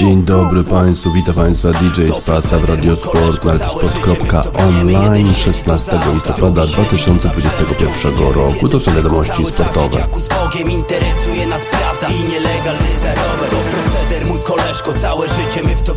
Dzień dobry Państwu, witam Państwa DJ Spaca w na radiosport.online 16 listopada 2021 roku. To są wiadomości sportowe. interesuje nas prawda i nielegalny zarobek. To proceder mój koleżko, całe życie my w to.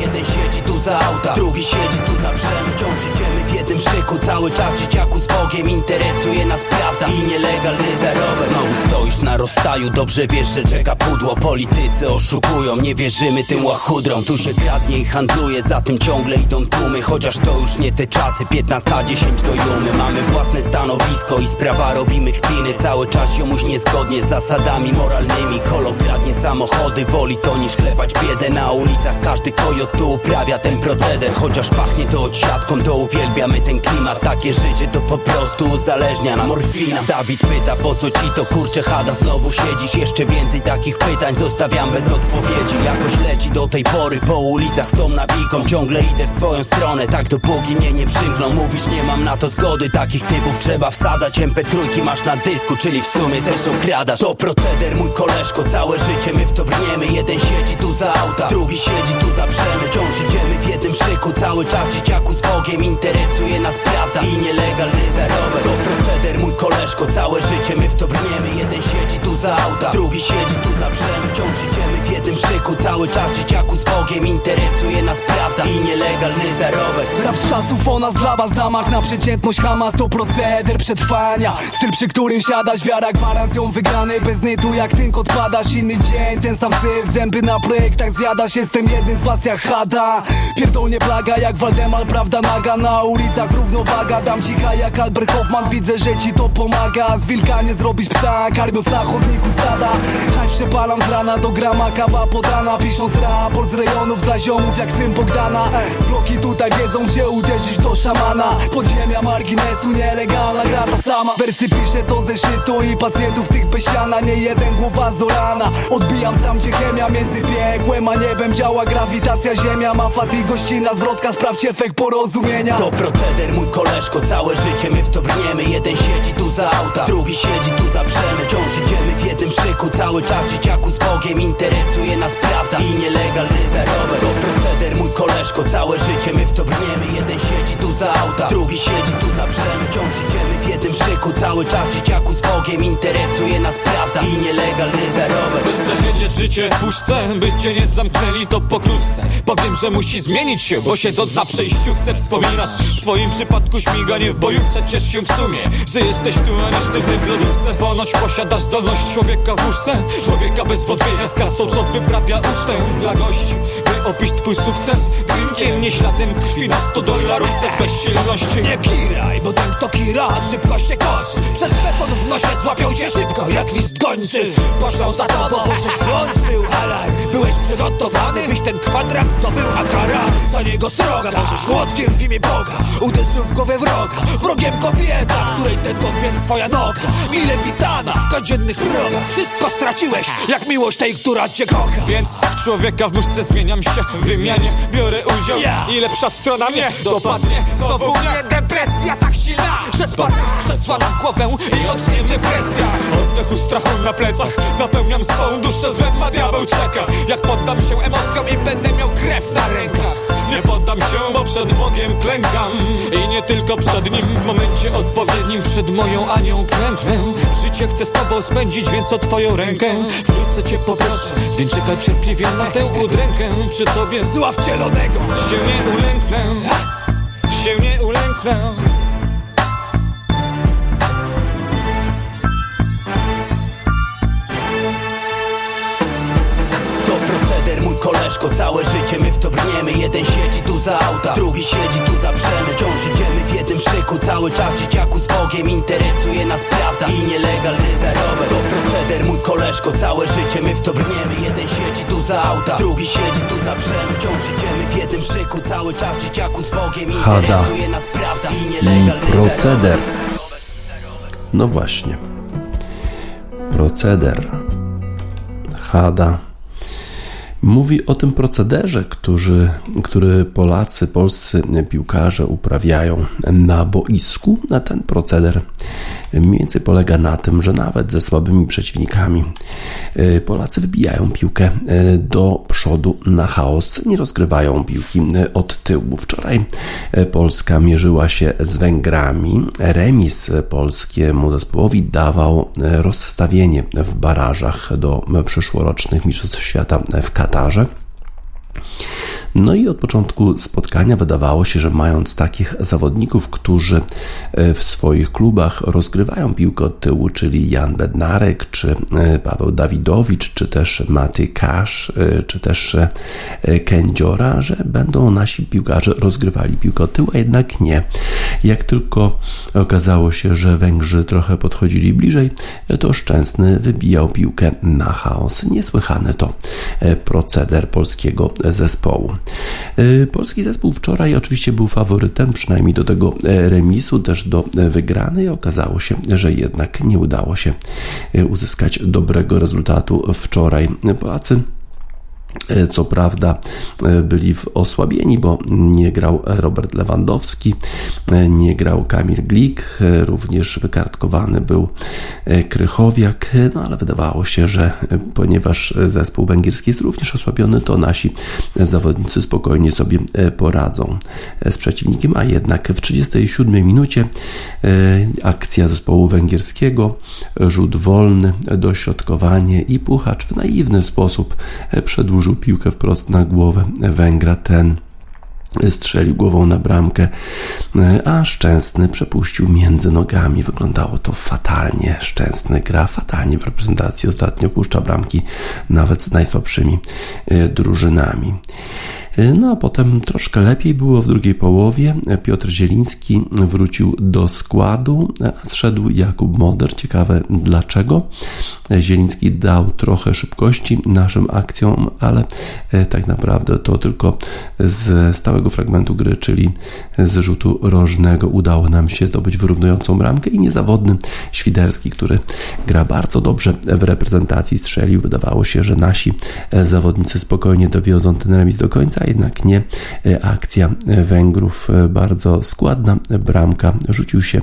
Jeden siedzi auta, drugi siedzi tu za brzem. Wciąż idziemy w jednym szyku, cały czas dzieciaku z Bogiem. Interesuje nas prawda i nielegalny zarobek. Znowu stoisz na rozstaju, dobrze wiesz, że czeka pudło. Politycy oszukują, nie wierzymy tym łachudrom Tu się kradnie i handluje, za tym ciągle idą tłumy Chociaż to już nie te czasy, 15, 10 do jumy Mamy własne stanowisko i sprawa robimy chpiny Cały czas jomuś niezgodnie z zasadami moralnymi Kolo kradnie samochody, woli to niż klepać biedę Na ulicach każdy kojot tu uprawia ten proceder. Chociaż pachnie to odsiadką, to uwielbiamy ten klimat. Takie życie to po prostu uzależnia nas. Morfina. Dawid pyta, po co ci to kurcze hada? Znowu siedzisz, jeszcze więcej takich pytań zostawiam bez odpowiedzi. Jakoś leci do tej pory po ulicach z tą nawiką. Ciągle idę w swoją stronę, tak dopóki mnie nie przymkną. Mówisz nie mam na to zgody, takich typów trzeba wsadzać MP3 masz na dysku, czyli w sumie też okradasz. To proceder mój koleżko, całe życie my w to brniemy. Jeden siedzi tu za auta, drugi siedzi tu za brzemy. Wciąż idziemy w jednym szyku, cały czas dzieciaku z Bogiem Interesuje nas prawda i nielegalny zarobek Proceder mój koleżko, całe życie my w to brniemy. Jeden siedzi tu za auta, drugi siedzi tu za brzemy Wciąż idziemy w jednym szyku, cały czas dzieciaku z Bogiem. Interesuje nas prawda i nielegalny zarobek. Rap z czasów o nas dla was zamach na przeciętność Hamas to proceder przetrwania. Styl przy którym siadasz, wiara gwarancją wygranej Bez nytu. Jak tynk odpadasz, inny dzień Ten sam syf, zęby na projektach zjadasz Jestem jednym z was jak Hada. Pierdolnie plaga jak Waldemar, prawda naga. Na ulicach równowaga, dam cicha jak Albert Hoffman. Widzę, że ci to pomaga. Z wilka nie zrobić psa, karmiąc na chodniku stada. Haj przepalam z rana do grama, kawa podana. Pisząc raport z rejonów dla ziomów jak syn Bogdana. Bloki tutaj wiedzą gdzie uderzyć do szamana. Z podziemia marginesu nielegalna gra ta sama. Wersy piszę to zeszytu i pacjentów tych besiana Nie jeden głowa zorana Odbijam tam gdzie chemia między piekłem a niebem Działa. Grawitacja ziemia Ma fat i gościna zwrotka. Sprawdź efekt porozumienia. To proceder mój koleżko Całe życie my w to brniemy. Jeden siedzi tu za auta Drugi siedzi tu za brzemy Wciąż idziemy jednym szyku. Cały czas dzieciaku z Bogiem Interesuje nas prawda i nielegalny zarobek To proceder mój koleżko Całe życie my w to brniemy. Jeden siedzi tu za auta Drugi siedzi tu za brzemy Wciąż idziemy w jednym szyku. Cały czas dzieciaku z Bogiem Interesuje nas prawda i nielegalny zarobek Chcesz przesiedzieć życie w puszce By cię nie zamknęli to pokrótce. Powiem, że musi zmienić się Bo siedząc na przejściu chcę wspominasz W twoim przypadku śmiganie w bojówce Ciesz się w sumie, że jesteś tu, a nie w lodówce. Ponoć posiadasz zdolność w łóżce. Człowieka bez wątpienia z kasą, co wyprawia ucztę. Dla gości By opić twój sukces. Drinkiem, nie śladem krwi na 100 dolarówce z bezsilności? Nie kiraj, bo ten kto kira, szybko się kosz Przez beton w nosie złapią cię szybko jak list gończy. Poszlą za tobą, bo żeś włączył. Alarm. Byłeś przygotowany, byś ten kwadrat zdobył, a kara za niego sroga Możesz młotkiem w imię Boga. Uderzył w głowę wroga Wrogiem kobieta, której ten więc twoja noga. Mile witana w codziennych progach Wszystko straciłeś, jak miłość tej, która cię kocha? Więc w człowieka w muszce zmieniam się W wymianie biorę udział. I lepsza strona mnie dopadnie. Znowu mnie depresja tak silna Że spadnę z krzesła na głowę I odknie mnie presja. Oddechu strachu na plecach Napełniam swą duszę złem, a diabeł czeka. Jak poddam się emocjom i będę miał krew na rękach. Nie poddam się, bo przed Bogiem klękam. I nie tylko przed Nim W momencie odpowiednim przed moją Anią klęknę. Życie chcę z Tobą spędzić, więc o Twoją rękę. Wkrótce Cię poproszę, więc czekaj cierpliwie na tę udrękę. Przy Tobie zła wcielonego Się nie ulęknę. Się nie ulęknę całe życie my w to brniemy. Jeden siedzi tu za auta, drugi siedzi tu za brzemy. Wciąż idziemy w jednym szyku, cały czas dzieciaku z Bogiem. Interesuje nas prawda i nielegalny zarobek To proceder mój koleżko, całe życie my w to brniemy. Jeden siedzi tu za auta, drugi siedzi tu za brzemy. Wciąż idziemy w jednym szyku, cały czas dzieciaku z Bogiem. Interesuje nas prawda i nielegalny I proceder. No właśnie. Proceder. Hada Mówi o tym procederze, który, który Polacy, polscy piłkarze uprawiają na boisku. A ten proceder Mniej więcej polega na tym, że nawet ze słabymi przeciwnikami Polacy wybijają piłkę do przodu na chaos, nie rozgrywają piłki od tyłu. Wczoraj Polska mierzyła się z Węgrami. Remis polskiemu zespołowi dawał rozstawienie w barażach do przyszłorocznych Mistrzostw Świata w Katarze. No i od początku spotkania wydawało się, że mając takich zawodników, którzy e, w swoich klubach rozgrywają piłkę od tyłu, czyli Jan Bednarek, czy e, Paweł Dawidowicz, czy też Maty Kasz, e, czy też Kędziora, że będą nasi piłkarze rozgrywali piłkę od tyłu, a jednak nie. Jak tylko okazało się, że Węgrzy trochę podchodzili bliżej, to Szczęsny wybijał piłkę na chaos. Niesłychane to proceder polskiego zespołu. E, polski zespół wczoraj oczywiście był faworytem, przynajmniej do tego e, remisu, też do e, wygranej. Okazało się, że jednak nie udało się uzyskać dobrego rezultatu wczoraj. Polacy E, co prawda e, byli osłabieni, bo nie grał Robert Lewandowski, e, nie grał Kamil Glik, również wykartkowany był Krychowiak, no ale wydawało się, że ponieważ zespół węgierski jest również osłabiony, to nasi zawodnicy spokojnie sobie poradzą z przeciwnikiem, a jednak w 37 minucie akcja zespołu węgierskiego, rzut wolny, dośrodkowanie i Puchacz w naiwny sposób przedłużył uderzył piłkę wprost na głowę Węgra. Ten strzelił głową na bramkę, a Szczęsny przepuścił między nogami. Wyglądało to fatalnie. Szczęsny gra fatalnie w reprezentacji. Ostatnio puszcza bramki nawet z najsłabszymi e, drużynami. No a potem troszkę lepiej było w drugiej połowie. Piotr Zieliński wrócił do składu, a zszedł Jakub Moder. Ciekawe dlaczego. Zieliński dał trochę szybkości naszym akcjom, ale e, tak naprawdę to tylko z stałego fragmentu gry, czyli z rzutu rożnego udało nam się zdobyć wyrównującą bramkę i niezawodny Świderski, który gra bardzo dobrze w reprezentacji, strzelił. Wydawało się, że nasi zawodnicy spokojnie dowiozą ten remis do końca, jednak nie. E, akcja Węgrów bardzo składna, bramka rzucił się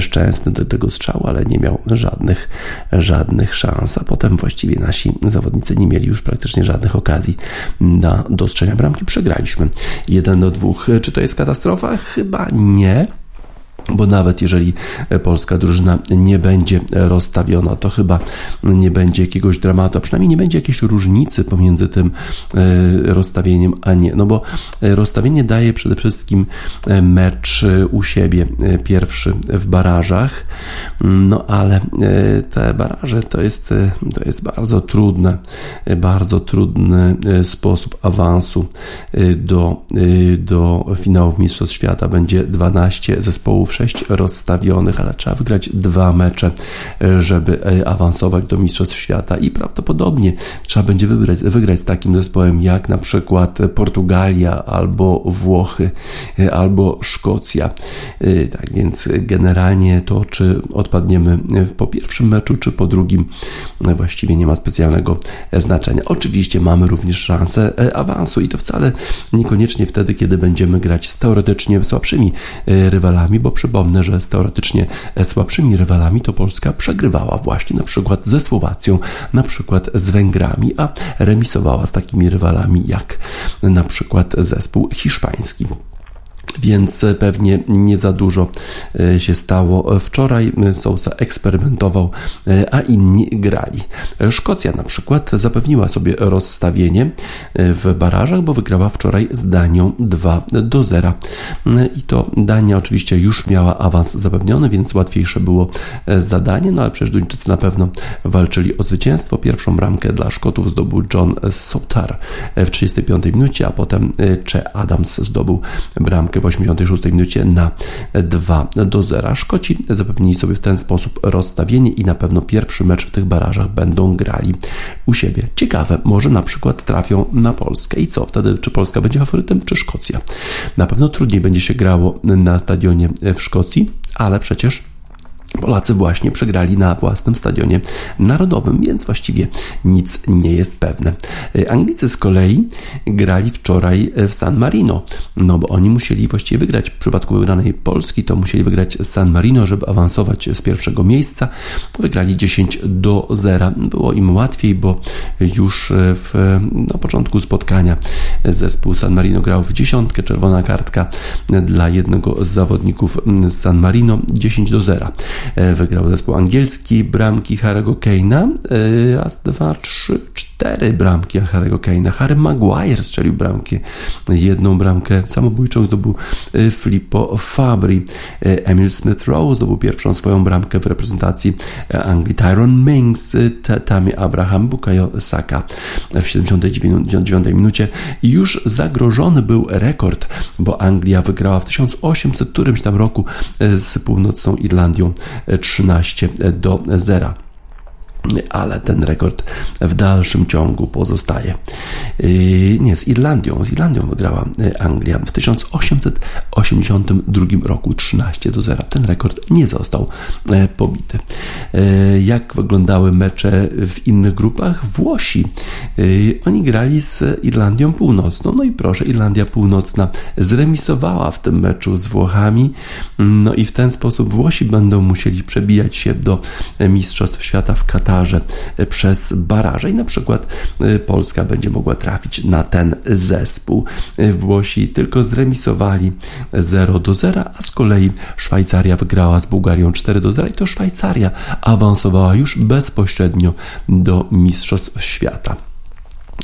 szczęsny do tego strzału, ale nie miał żadnych, żadnych szans, a potem właściwie nasi zawodnicy nie mieli już praktycznie żadnych okazji na dostrzenia bramki. Przegraliśmy 1 do 2. Czy to jest katastrofa? Chyba nie bo nawet jeżeli polska drużyna nie będzie rozstawiona, to chyba nie będzie jakiegoś dramatu, a przynajmniej nie będzie jakiejś różnicy pomiędzy tym e, rozstawieniem, a nie. No bo rozstawienie daje przede wszystkim e, mecz u siebie, e, pierwszy w barażach, no ale te baraże to jest, to jest bardzo trudne, bardzo trudny sposób awansu do, do finałów Mistrzostw Świata. Będzie 12 zespołów sześć rozstawionych, ale trzeba wygrać dwa mecze, e, żeby e, awansować do Mistrzostw Świata i prawdopodobnie trzeba będzie wygrać, wygrać z takim zespołem jak na przykład Portugalia albo Włochy e, albo Szkocja. Tak więc generalnie to, czy odpadniemy po pierwszym meczu, czy po drugim, właściwie nie ma specjalnego znaczenia. Oczywiście mamy również szansę awansu i to wcale niekoniecznie wtedy, kiedy będziemy grać z teoretycznie słabszymi rywalami, bo Przypomnę, że z teoretycznie słabszymi rywalami to Polska przegrywała właśnie na przykład ze Słowacją, na przykład z Węgrami, a remisowała z takimi rywalami jak na przykład zespół hiszpański więc pewnie nie za dużo e, się stało. Wczoraj Sousa eksperymentował, e, a inni grali. Szkocja na przykład zapewniła sobie rozstawienie e, w barażach, bo wygrała wczoraj z Danią 2 do 0. I to Dania oczywiście już miała awans zapewniony, więc łatwiejsze było zadanie, no ale przecież Duńczycy na pewno walczyli o zwycięstwo. Pierwszą bramkę dla Szkotów zdobył John Sotar w 35 minucie, a potem Cze Adams zdobył bramkę w 86 minucie na 2 do 0. Szkoci zapewnili sobie w ten sposób rozstawienie i na pewno pierwszy mecz w tych barażach będą grali u siebie. Ciekawe, może na przykład trafią na Polskę. I co wtedy? Czy Polska będzie faworytem, czy Szkocja? Na pewno trudniej będzie się grało na stadionie w Szkocji, ale przecież Polacy właśnie przegrali na własnym stadionie narodowym, więc właściwie nic nie jest pewne. Anglicy z kolei grali wczoraj w San Marino, no bo oni musieli właściwie wygrać. W przypadku wygranej Polski to musieli wygrać San Marino, żeby awansować z pierwszego miejsca. Wygrali 10 do 0. Było im łatwiej, bo już w, na początku spotkania zespół San Marino grał w dziesiątkę, czerwona kartka dla jednego z zawodników San Marino 10 do 0. E, wygrał zespół angielski, bramki Harry'ego Kane'a, e, raz, dwa, trzy, cztery bramki Harry'ego Kane'a. Harry Maguire strzelił bramkę, jedną bramkę samobójczą zdobył e, Filippo Fabri. Emil Smith-Rowe zdobył pierwszą swoją bramkę w reprezentacji Anglii. Tyron Mings, Tammy Abraham, Bukayo Saka w 79 minucie. Już zagrożony był rekord, bo Anglia wygrała w 1800 którymś tam roku z północną Irlandią 13 do 0 ale ten rekord w dalszym ciągu pozostaje. Yy, nie, z Irlandią. Z Irlandią wygrała yy, Anglia w 1882 roku 13 do 0. Ten rekord nie został yy, pobity. Jak wyglądały mecze w innych grupach? Włosi. Oni grali z Irlandią Północną. No i proszę, Irlandia Północna zremisowała w tym meczu z Włochami. No i w ten sposób Włosi będą musieli przebijać się do Mistrzostw Świata w Katarze Przez baraże i na przykład y, Polska będzie mogła trafić na ten zespół. Y, Włosi tylko zremisowali 0 do 0, a z kolei Szwajcaria wygrała z Bułgarią 4 do 0 i to Szwajcaria awansowała już bezpośrednio do Mistrzostw Świata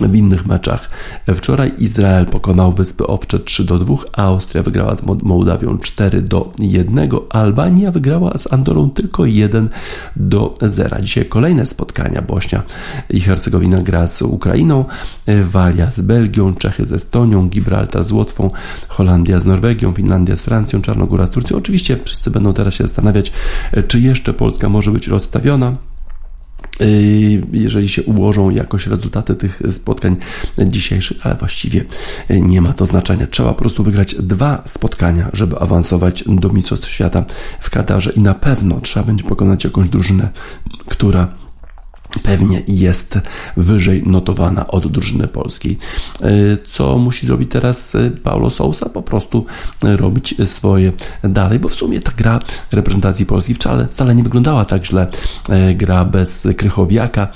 w innych meczach. Wczoraj Izrael pokonał Wyspy Owcze 3 do 2, Austria wygrała z Mołdawią 4 do 1, Albania wygrała z Andorą tylko 1 do 0. Dzisiaj kolejne spotkania. Bośnia i Hercegowina gra z Ukrainą, Walia z Belgią, Czechy z Estonią, Gibraltar z Łotwą, Holandia z Norwegią, Finlandia z Francją, Czarnogóra z Turcją. Oczywiście wszyscy będą teraz się zastanawiać, czy jeszcze Polska może być rozstawiona. Yy, jeżeli się ułożą jakoś rezultaty tych spotkań dzisiejszych, ale właściwie nie ma to znaczenia. Trzeba po prostu wygrać dwa spotkania, żeby awansować do Mistrzostw Świata w Katarze i na pewno trzeba będzie pokonać jakąś drużynę, która pewnie jest wyżej notowana od drużyny polskiej. E, co musi zrobić teraz e, Paulo Sousa? Po prostu e, robić swoje dalej, bo w sumie ta gra reprezentacji Polski wcale, wcale nie wyglądała tak źle. Gra bez Krychowiaka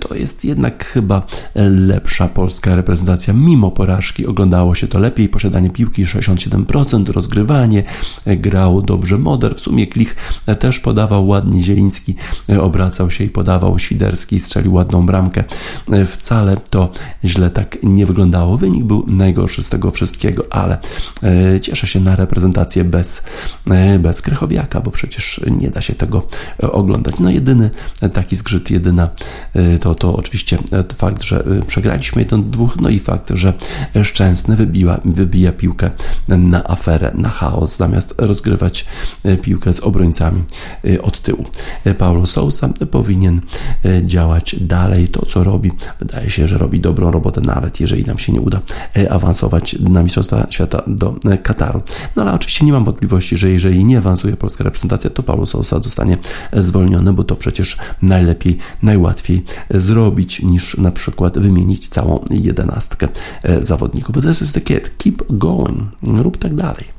to jest jednak chyba lepsza polska reprezentacja. Mimo porażki oglądało się to lepiej. Posiadanie piłki 67%, rozgrywanie, grał dobrze Moder. W sumie Klich też podawał ładnie, Zieliński obracał się i podawał Świder Strzelił ładną bramkę. E, wcale to źle tak nie wyglądało. Wynik był najgorszy z tego wszystkiego, ale e, cieszę się na reprezentację bez, e, bez Krychowiaka, bo przecież nie da się tego oglądać. No jedyny taki zgrzyt, jedyna to, to oczywiście fakt, że przegraliśmy jeden do dwóch, no i fakt, że Szczęsny wybiła, wybija piłkę na aferę, na chaos, zamiast rozgrywać piłkę z obrońcami od tyłu. Paulo Sousa powinien działać dalej to, co robi. Wydaje się, że robi dobrą robotę, nawet jeżeli nam się nie uda e, awansować na Mistrzostwa Świata do e, Kataru. No ale oczywiście nie mam wątpliwości, że jeżeli nie awansuje polska reprezentacja, to Paulo Sousa zostanie zwolniony, bo to przecież najlepiej, najłatwiej zrobić niż na przykład wymienić całą jedenastkę zawodników. This is the kid. Keep going. Rób tak dalej.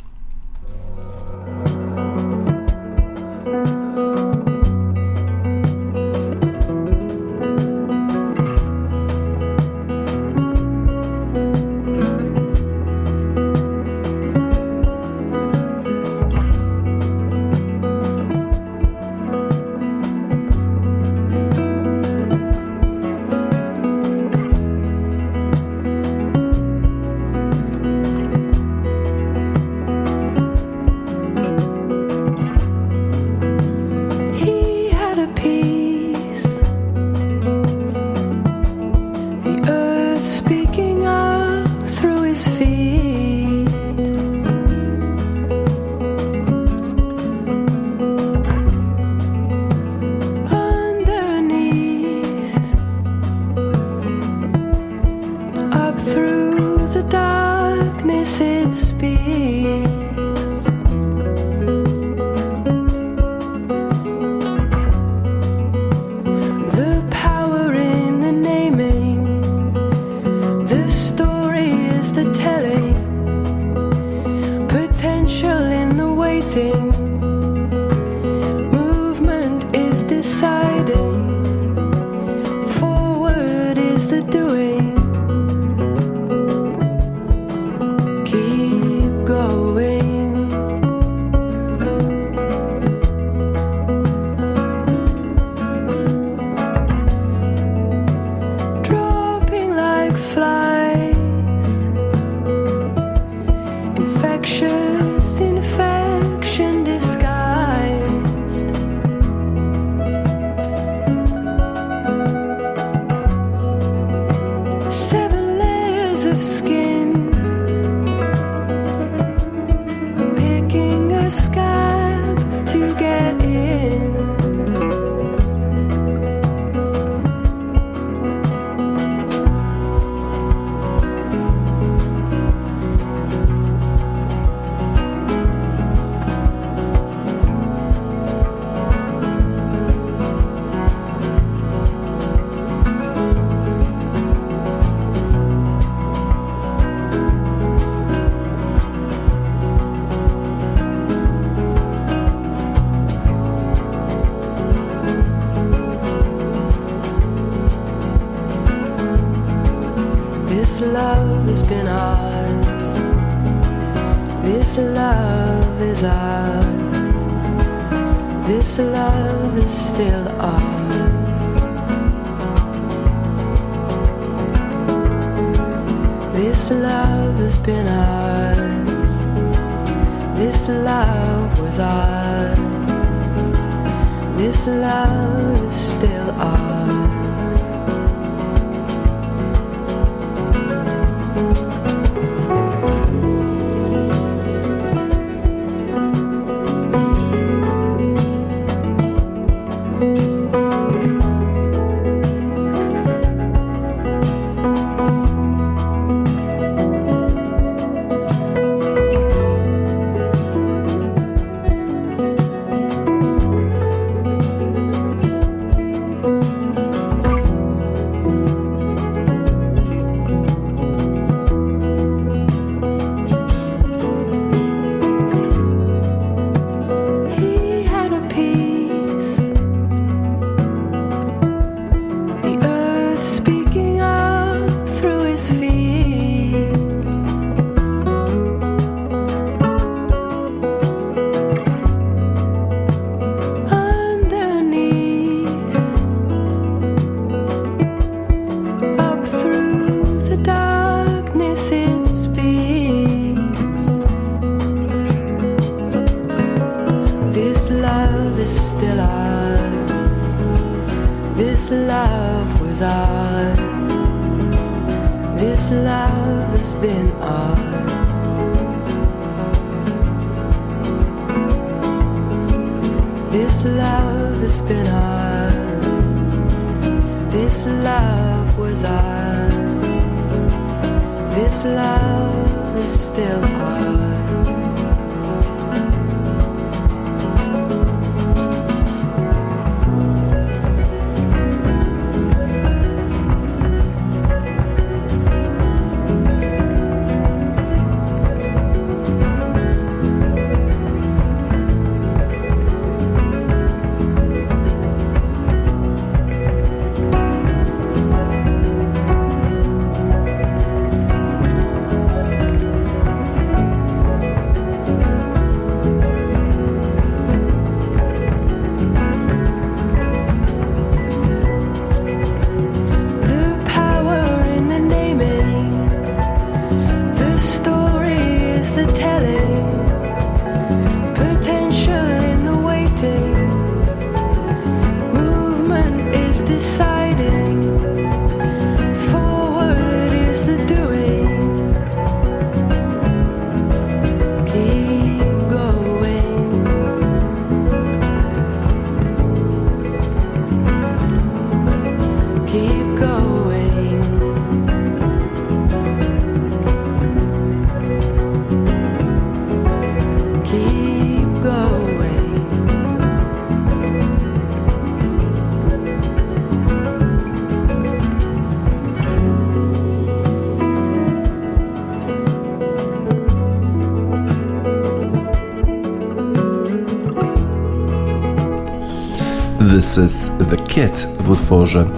This is The Kid w utworze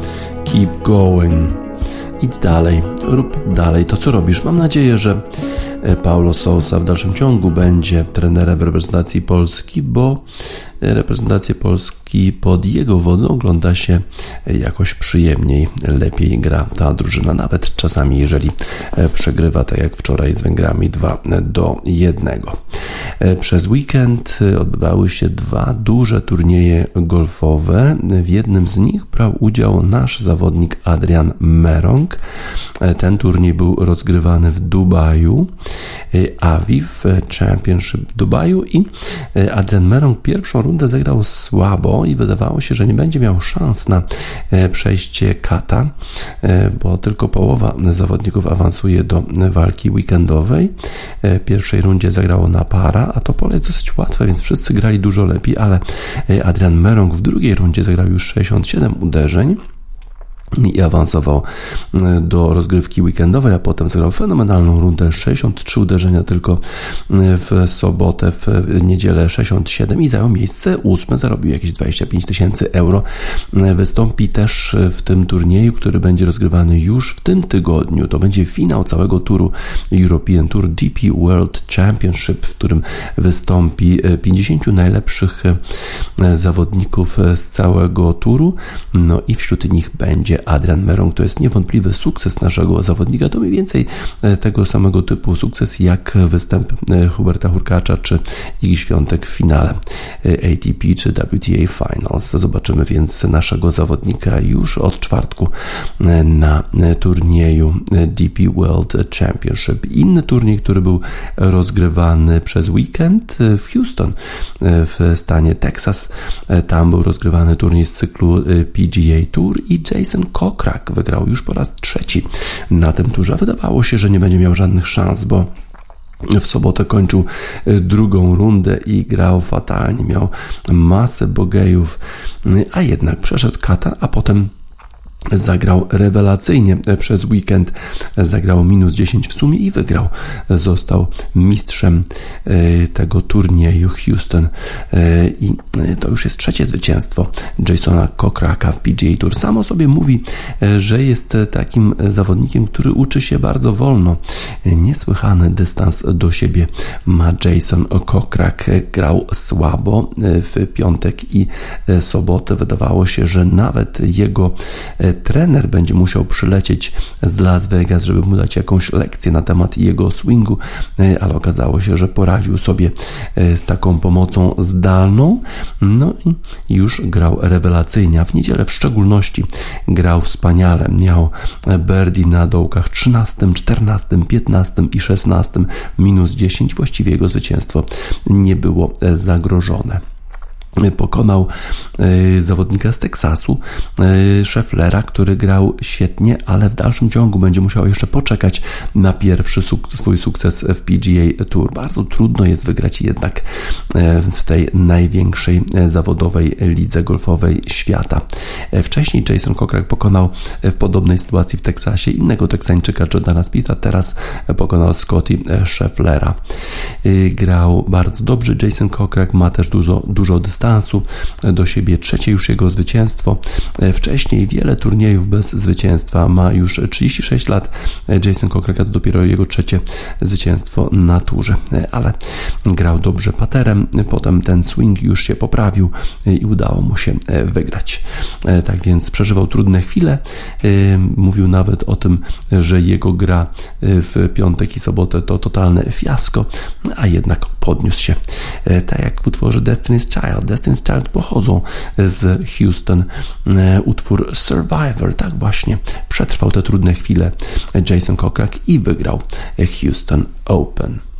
Keep Going. Idź dalej, rób dalej to, co robisz. Mam nadzieję, że e, Paulo Sousa w dalszym ciągu będzie trenerem reprezentacji Polski, bo reprezentację Polski pod jego wodą ogląda się jakoś przyjemniej, lepiej gra ta drużyna, nawet czasami jeżeli e, przegrywa, tak jak wczoraj z Węgrami 2 do 1. E, przez weekend e, odbywały się dwa duże turnieje golfowe. W jednym z nich brał udział nasz zawodnik Adrian Merong. Ten turniej był rozgrywany w Dubaju, Aviv Championship Dubaju i Adrian Merong pierwszą rundę zagrał słabo i wydawało się, że nie będzie miał szans na e, przejście kata, e, bo tylko połowa zawodników awansuje do walki weekendowej. E, w pierwszej rundzie zagrało na para, a to pole jest dosyć łatwe, więc wszyscy grali dużo lepiej, ale Adrian Merong w drugiej rundzie zagrał już 67 uderzeń. I awansował e, do rozgrywki weekendowej, a potem zagrał fenomenalną rundę 63 uderzenia tylko e, w sobotę, w niedzielę 67 i zajął miejsce ósme, zarobił jakieś 25 tysięcy euro. E, wystąpi też w tym turnieju, który będzie rozgrywany już w tym tygodniu. To będzie finał całego turu European Tour DP World Championship, w którym wystąpi 50 najlepszych zawodników z całego turu, no i wśród nich będzie Adrian Meron, to jest niewątpliwy sukces naszego zawodnika, to mniej więcej e, tego samego typu sukces jak występ e, Huberta Hurkacza czy Igi Świątek w finale e, ATP czy WTA Finals. Zobaczymy więc naszego zawodnika już od czwartku na turnieju DP World Championship. Inny turniej, który był rozgrywany przez weekend w Houston w stanie Texas. Tam był rozgrywany turniej z cyklu PGA Tour i Jason Kokrak wygrał już po raz trzeci na tym turze. Wydawało się, że nie będzie miał żadnych szans, bo w sobotę kończył e, drugą rundę i grał fatalnie. Miał masę bogejów, a jednak przeszedł kata, a potem Zagrał rewelacyjnie przez weekend, zagrał minus 10 w sumie i wygrał. Został mistrzem e, tego turnieju Houston e, i e, to już jest trzecie zwycięstwo Jasona Kokraka w PGA Tour. Samo sobie mówi, że jest takim zawodnikiem, który uczy się bardzo wolno. Niesłychany dystans do siebie ma Jason Kokrak. Grał słabo w piątek i sobotę. Wydawało się, że nawet jego trener będzie musiał przylecieć z Las Vegas, żeby mu dać jakąś lekcję na temat jego swingu, e, ale okazało się, że poradził sobie e, z taką pomocą zdalną. No i już grał rewelacyjnie, a w niedzielę w szczególności grał wspaniale. Miał birdie na dołkach 13, 14, 15 i 16, minus 10. Właściwie jego zwycięstwo nie było zagrożone pokonał e, zawodnika z Teksasu, e, Schefflera, który grał świetnie, ale w dalszym ciągu będzie musiał jeszcze poczekać na pierwszy suk swój sukces w PGA Tour. Bardzo trudno jest wygrać jednak e, w tej największej zawodowej lidze golfowej świata. Wcześniej Jason Kokrak pokonał w podobnej sytuacji w Teksasie innego Teksańczyka Jordana Spitha, teraz pokonał Scotty Schefflera. Grał bardzo dobrze. Jason Kokrak ma też dużo, dużo dystansu dystansu do siebie. Trzecie już jego zwycięstwo. Wcześniej wiele turniejów bez zwycięstwa. Ma już 36 lat. Jason Kokraka to dopiero jego trzecie zwycięstwo na turze. Ale grał dobrze paterem. Potem ten swing już się poprawił i udało mu się wygrać. Tak więc przeżywał trudne chwile. Mówił nawet o tym, że jego gra w piątek i sobotę to totalne fiasko, a jednak podniósł się. Tak jak w utworze Destiny's Child. Destiny's Child pochodzą z Houston. E, utwór Survivor, tak właśnie, przetrwał te trudne chwile Jason Kokrak i wygrał Houston Open.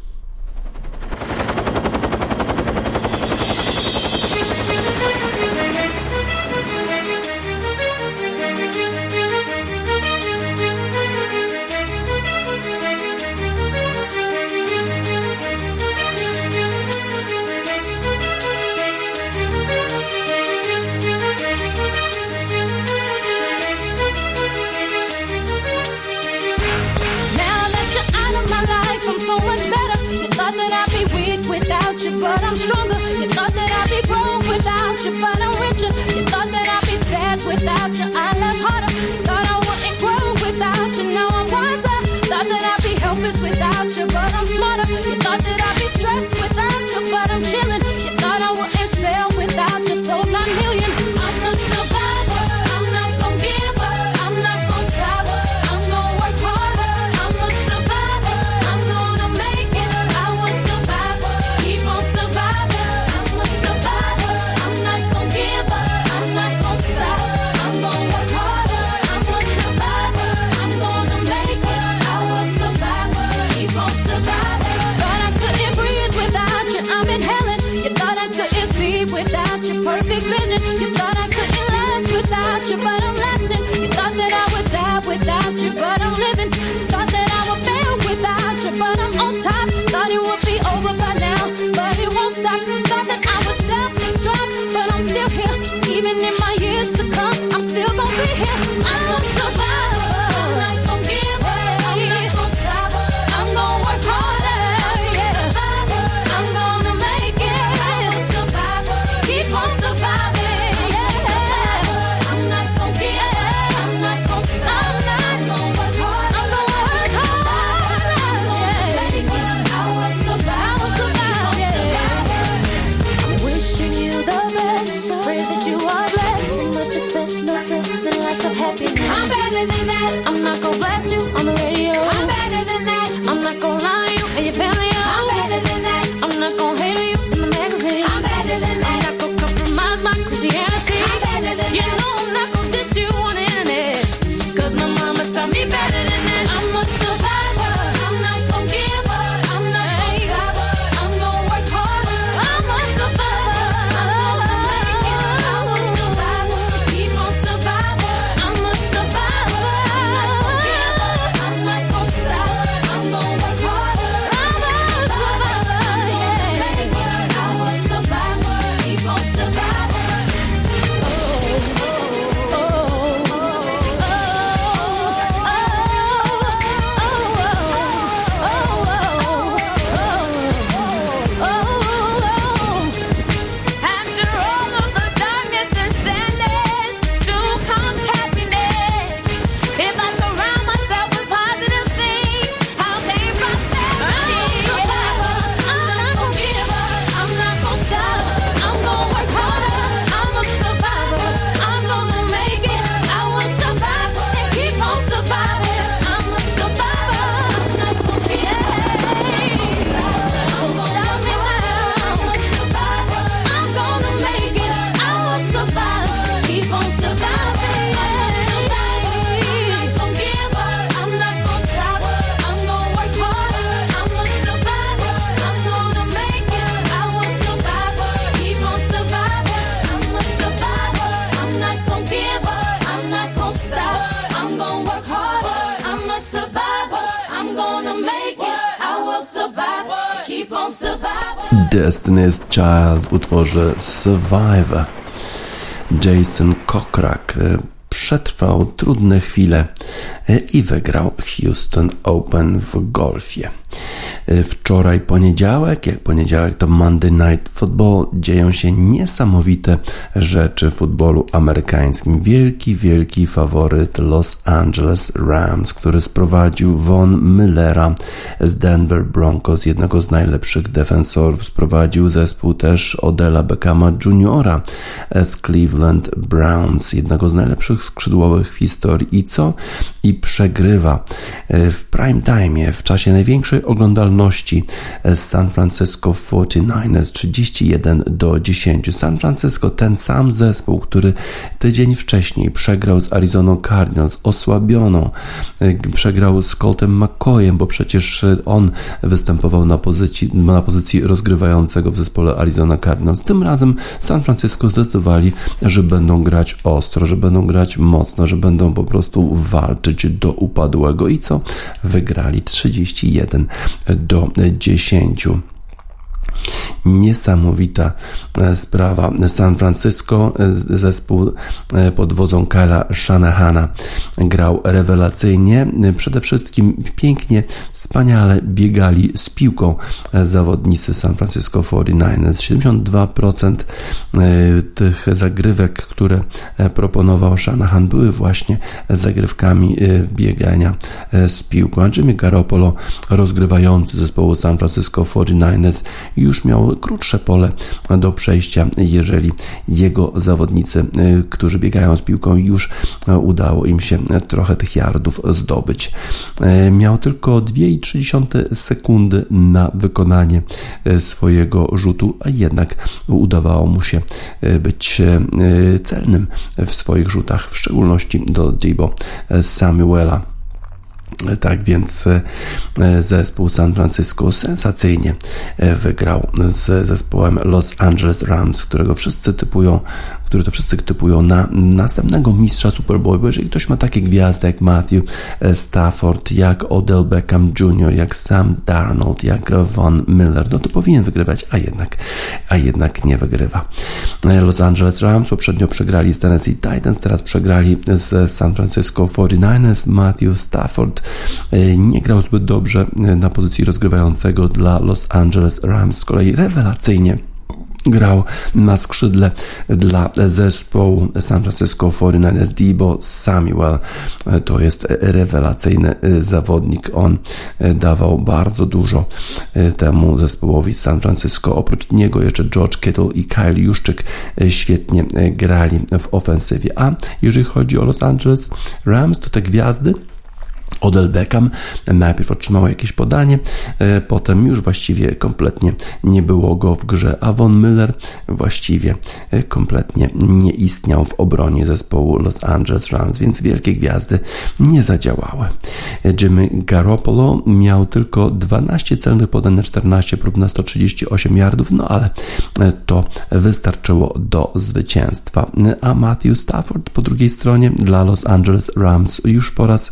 Destiny's Child w utworze Survivor. Jason Kokrak e, przetrwał trudne chwile e, i wygrał Houston Open w golfie. Y, wczoraj poniedziałek, jak poniedziałek to Monday Night Football, dzieją się niesamowite rzeczy w futbolu amerykańskim. Wielki, wielki faworyt Los Angeles Rams, który sprowadził Von Millera z Denver Broncos, jednego z najlepszych defensorów. Sprowadził zespół też Odela Beckhama Jr. z Cleveland Browns, jednego z najlepszych skrzydłowych w historii. I co? I przegrywa y, w prime time, w czasie największej oglądalności San Francisco 49ers 31 do 10. San Francisco ten sam zespół, który tydzień wcześniej przegrał z Arizona Cardinals, osłabioną, przegrał z Coltem McCoyem, bo przecież on występował na pozycji, na pozycji rozgrywającego w zespole Arizona Cardinals. Tym razem San Francisco zdecydowali, że będą grać ostro, że będą grać mocno, że będą po prostu walczyć do upadłego i co? Wygrali 31 do 10. Niesamowita e, sprawa. San Francisco, e, zespół e, pod wodzą Kyla Shanahana grał rewelacyjnie. Przede wszystkim pięknie, wspaniale biegali z piłką zawodnicy San Francisco 49ers. 72% tych zagrywek, które proponował Shanahan były właśnie zagrywkami biegania z piłką. Jimmy Garoppolo rozgrywający zespołu San Francisco 49ers już miał krótsze pole do przejścia, jeżeli jego zawodnicy, y, którzy biegają z piłką, już y, udało im się trochę tych yardów zdobyć. Y, miał tylko 2,3 sekundy na wykonanie swojego rzutu, a jednak udawało mu się być celnym w swoich rzutach, w szczególności do Debo Samuela. Tak więc e, zespół San Francisco sensacyjnie e, wygrał z zespołem Los Angeles Rams, którego wszyscy typują który to wszyscy typują na następnego mistrza Super Bowl, bo jeżeli ktoś ma takie gwiazdy jak Matthew e, Stafford, jak Odell Beckham Jr., jak Sam Darnold, jak Von Miller, no to powinien wygrywać, a jednak, a jednak nie wygrywa. Los Angeles Rams poprzednio przegrali z Tennessee Titans, teraz przegrali z San Francisco 49ers. Matthew Stafford e, nie grał zbyt dobrze na pozycji rozgrywającego dla Los Angeles Rams, z kolei rewelacyjnie grał na skrzydle dla zespołu San Francisco 49ers Debo Samuel. To jest rewelacyjny zawodnik. On dawał bardzo dużo temu zespołowi San Francisco. Oprócz niego jeszcze George Kittle i Kyle Juszczyk świetnie grali w ofensywie. A jeżeli chodzi o Los Angeles Rams, to te gwiazdy Odell Beckham najpierw otrzymał jakieś podanie, e, potem już właściwie kompletnie nie było go w grze, a Von Miller właściwie e, kompletnie nie istniał w obronie zespołu Los Angeles Rams, więc wielkie gwiazdy nie zadziałały. Jimmy Garoppolo miał tylko 12 celnych podań na 14 prób na 138 yardów, no ale e, to wystarczyło do zwycięstwa. A Matthew Stafford po drugiej stronie dla Los Angeles Rams już po raz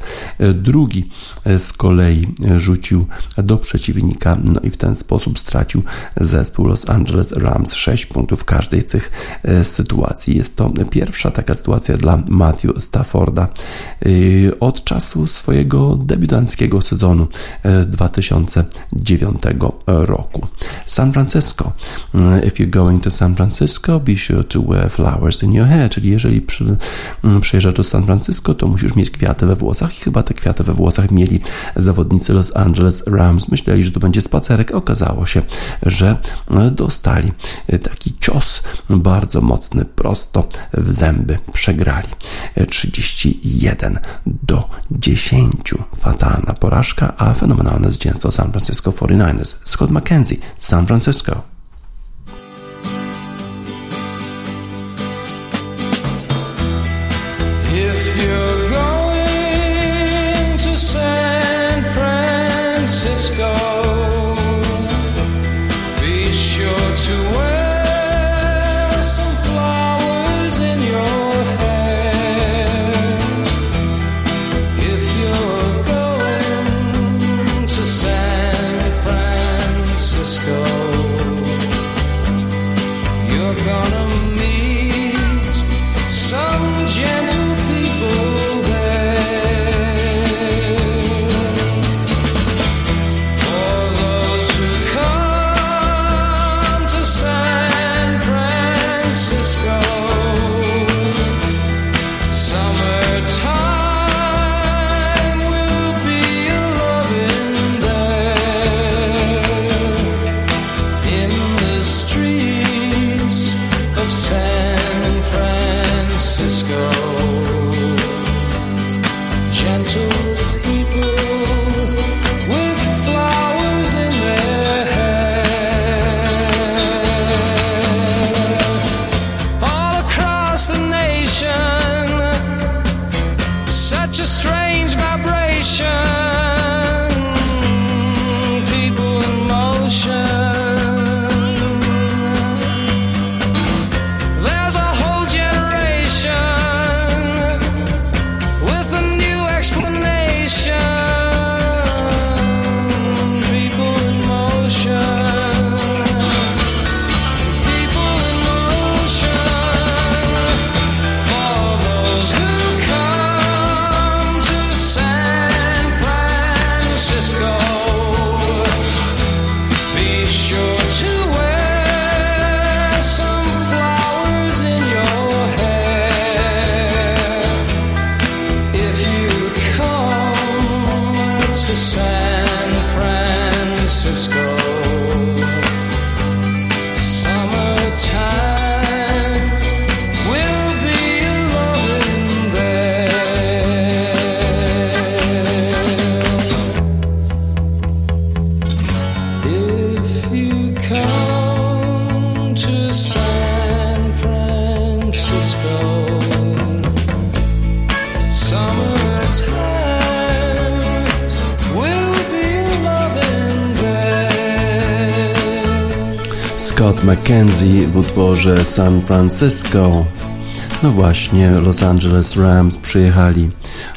drugi drugi e, z kolei e, rzucił do przeciwnika, no i w ten sposób stracił zespół Los Angeles Rams 6 punktów w każdej z tych e, sytuacji. Jest to pierwsza taka sytuacja dla Matthew Stafforda od czasu swojego debiutanckiego sezonu 2009 roku. San Francisco. If you're going to San Francisco, be sure to wear flowers in your hair, czyli jeżeli przy, przyjeżdżasz do San Francisco, to musisz mieć kwiaty we włosach i chyba te kwiaty we włosach mieli zawodnicy Los Angeles Rams. Myśleli, że to będzie spacerek. Okazało się, że dostali taki cios bardzo mocny, prosto w zęby. Przegrali 31 do 10. Fatalna porażka, a fenomenalne zwycięstwo San Francisco 49ers. Scott McKenzie, San Francisco. Scott McKenzie w utworze San Francisco. No właśnie, Los Angeles Rams przyjechali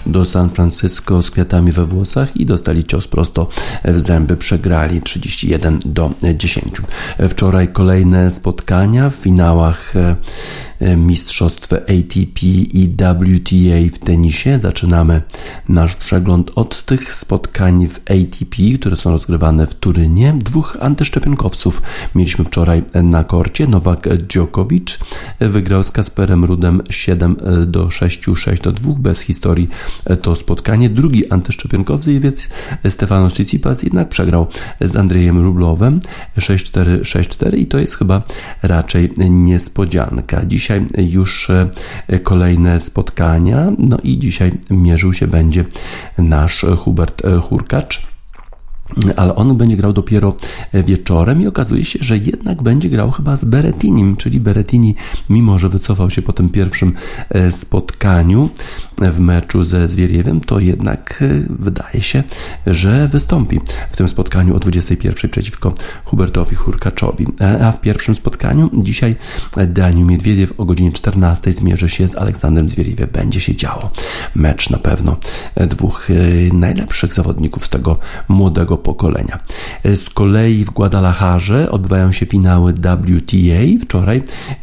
do San Francisco z kwiatami we włosach i dostali cios prosto w zęby. Przegrali 31 do 10. Wczoraj kolejne spotkania w finałach e, mistrzostw ATP i WTA w tenisie. Zaczynamy nasz przegląd od tych spotkań w ATP, które są rozgrywane w Turynie. Dwóch antyszczepionkowców mieliśmy wczoraj na korcie. Nowak Djokovic wygrał z Kasperem Rudem 7 do 6, 6 do 2 bez historii to spotkanie. Drugi antyszczepionkowiec Stefano Tsitsipas jednak przegrał z Andrzejem Rublowem 6-4, 6-4 i to jest chyba raczej niespodzianka. Dzisiaj już kolejne spotkania, no i dzisiaj mierzył się będzie nasz Hubert Hurkacz ale on będzie grał dopiero wieczorem i okazuje się, że jednak będzie grał chyba z Berettinim, czyli Berettini, mimo że wycofał się po tym pierwszym e, spotkaniu w meczu ze Zwieriewem, to jednak e, wydaje się, że wystąpi w tym spotkaniu o 21 przeciwko Hubertowi Hurkaczowi. E, a w pierwszym spotkaniu dzisiaj Daniel Miedwiediew o godzinie 14 zmierzy się z Aleksandrem Zwieriewem. Będzie się działo. Mecz na pewno dwóch najlepszych zawodników z tego młodego pokolenia. Z kolei w Guadalajarze odbywają się finały WTA. Wczoraj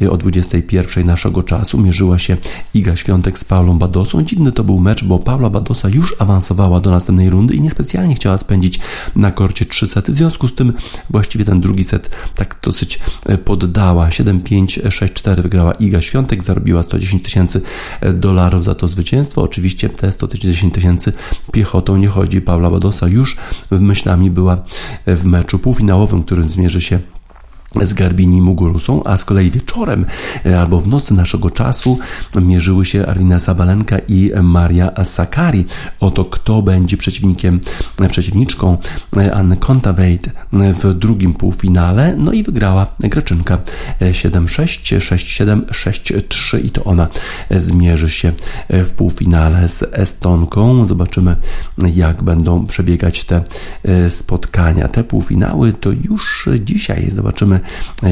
o 21 naszego czasu mierzyła się Iga Świątek z Paulą Badosą. Dziwny to był mecz, bo Paula Badosa już awansowała do następnej rundy i niespecjalnie chciała spędzić na korcie 3 sety. W związku z tym właściwie ten drugi set tak dosyć poddała. 7-5, 6-4 wygrała Iga Świątek, zarobiła 110 tysięcy dolarów za to zwycięstwo. Oczywiście te 110 tysięcy piechotą nie chodzi. Paula Badosa już w myśl myślami była w meczu półfinałowym, którym zmierzy się z Garbini Mugurusą, a z kolei wieczorem e, albo w nocy naszego czasu mierzyły się Arlina Sabalenka i Maria Sakari. Oto kto będzie przeciwnikiem, e, przeciwniczką e, Anny Kontaveit w drugim półfinale. No i wygrała Greczynka 7-6, 6-7, 6-3 i to ona zmierzy się w półfinale z Estonką. Zobaczymy jak będą przebiegać te spotkania. Te półfinały to już dzisiaj zobaczymy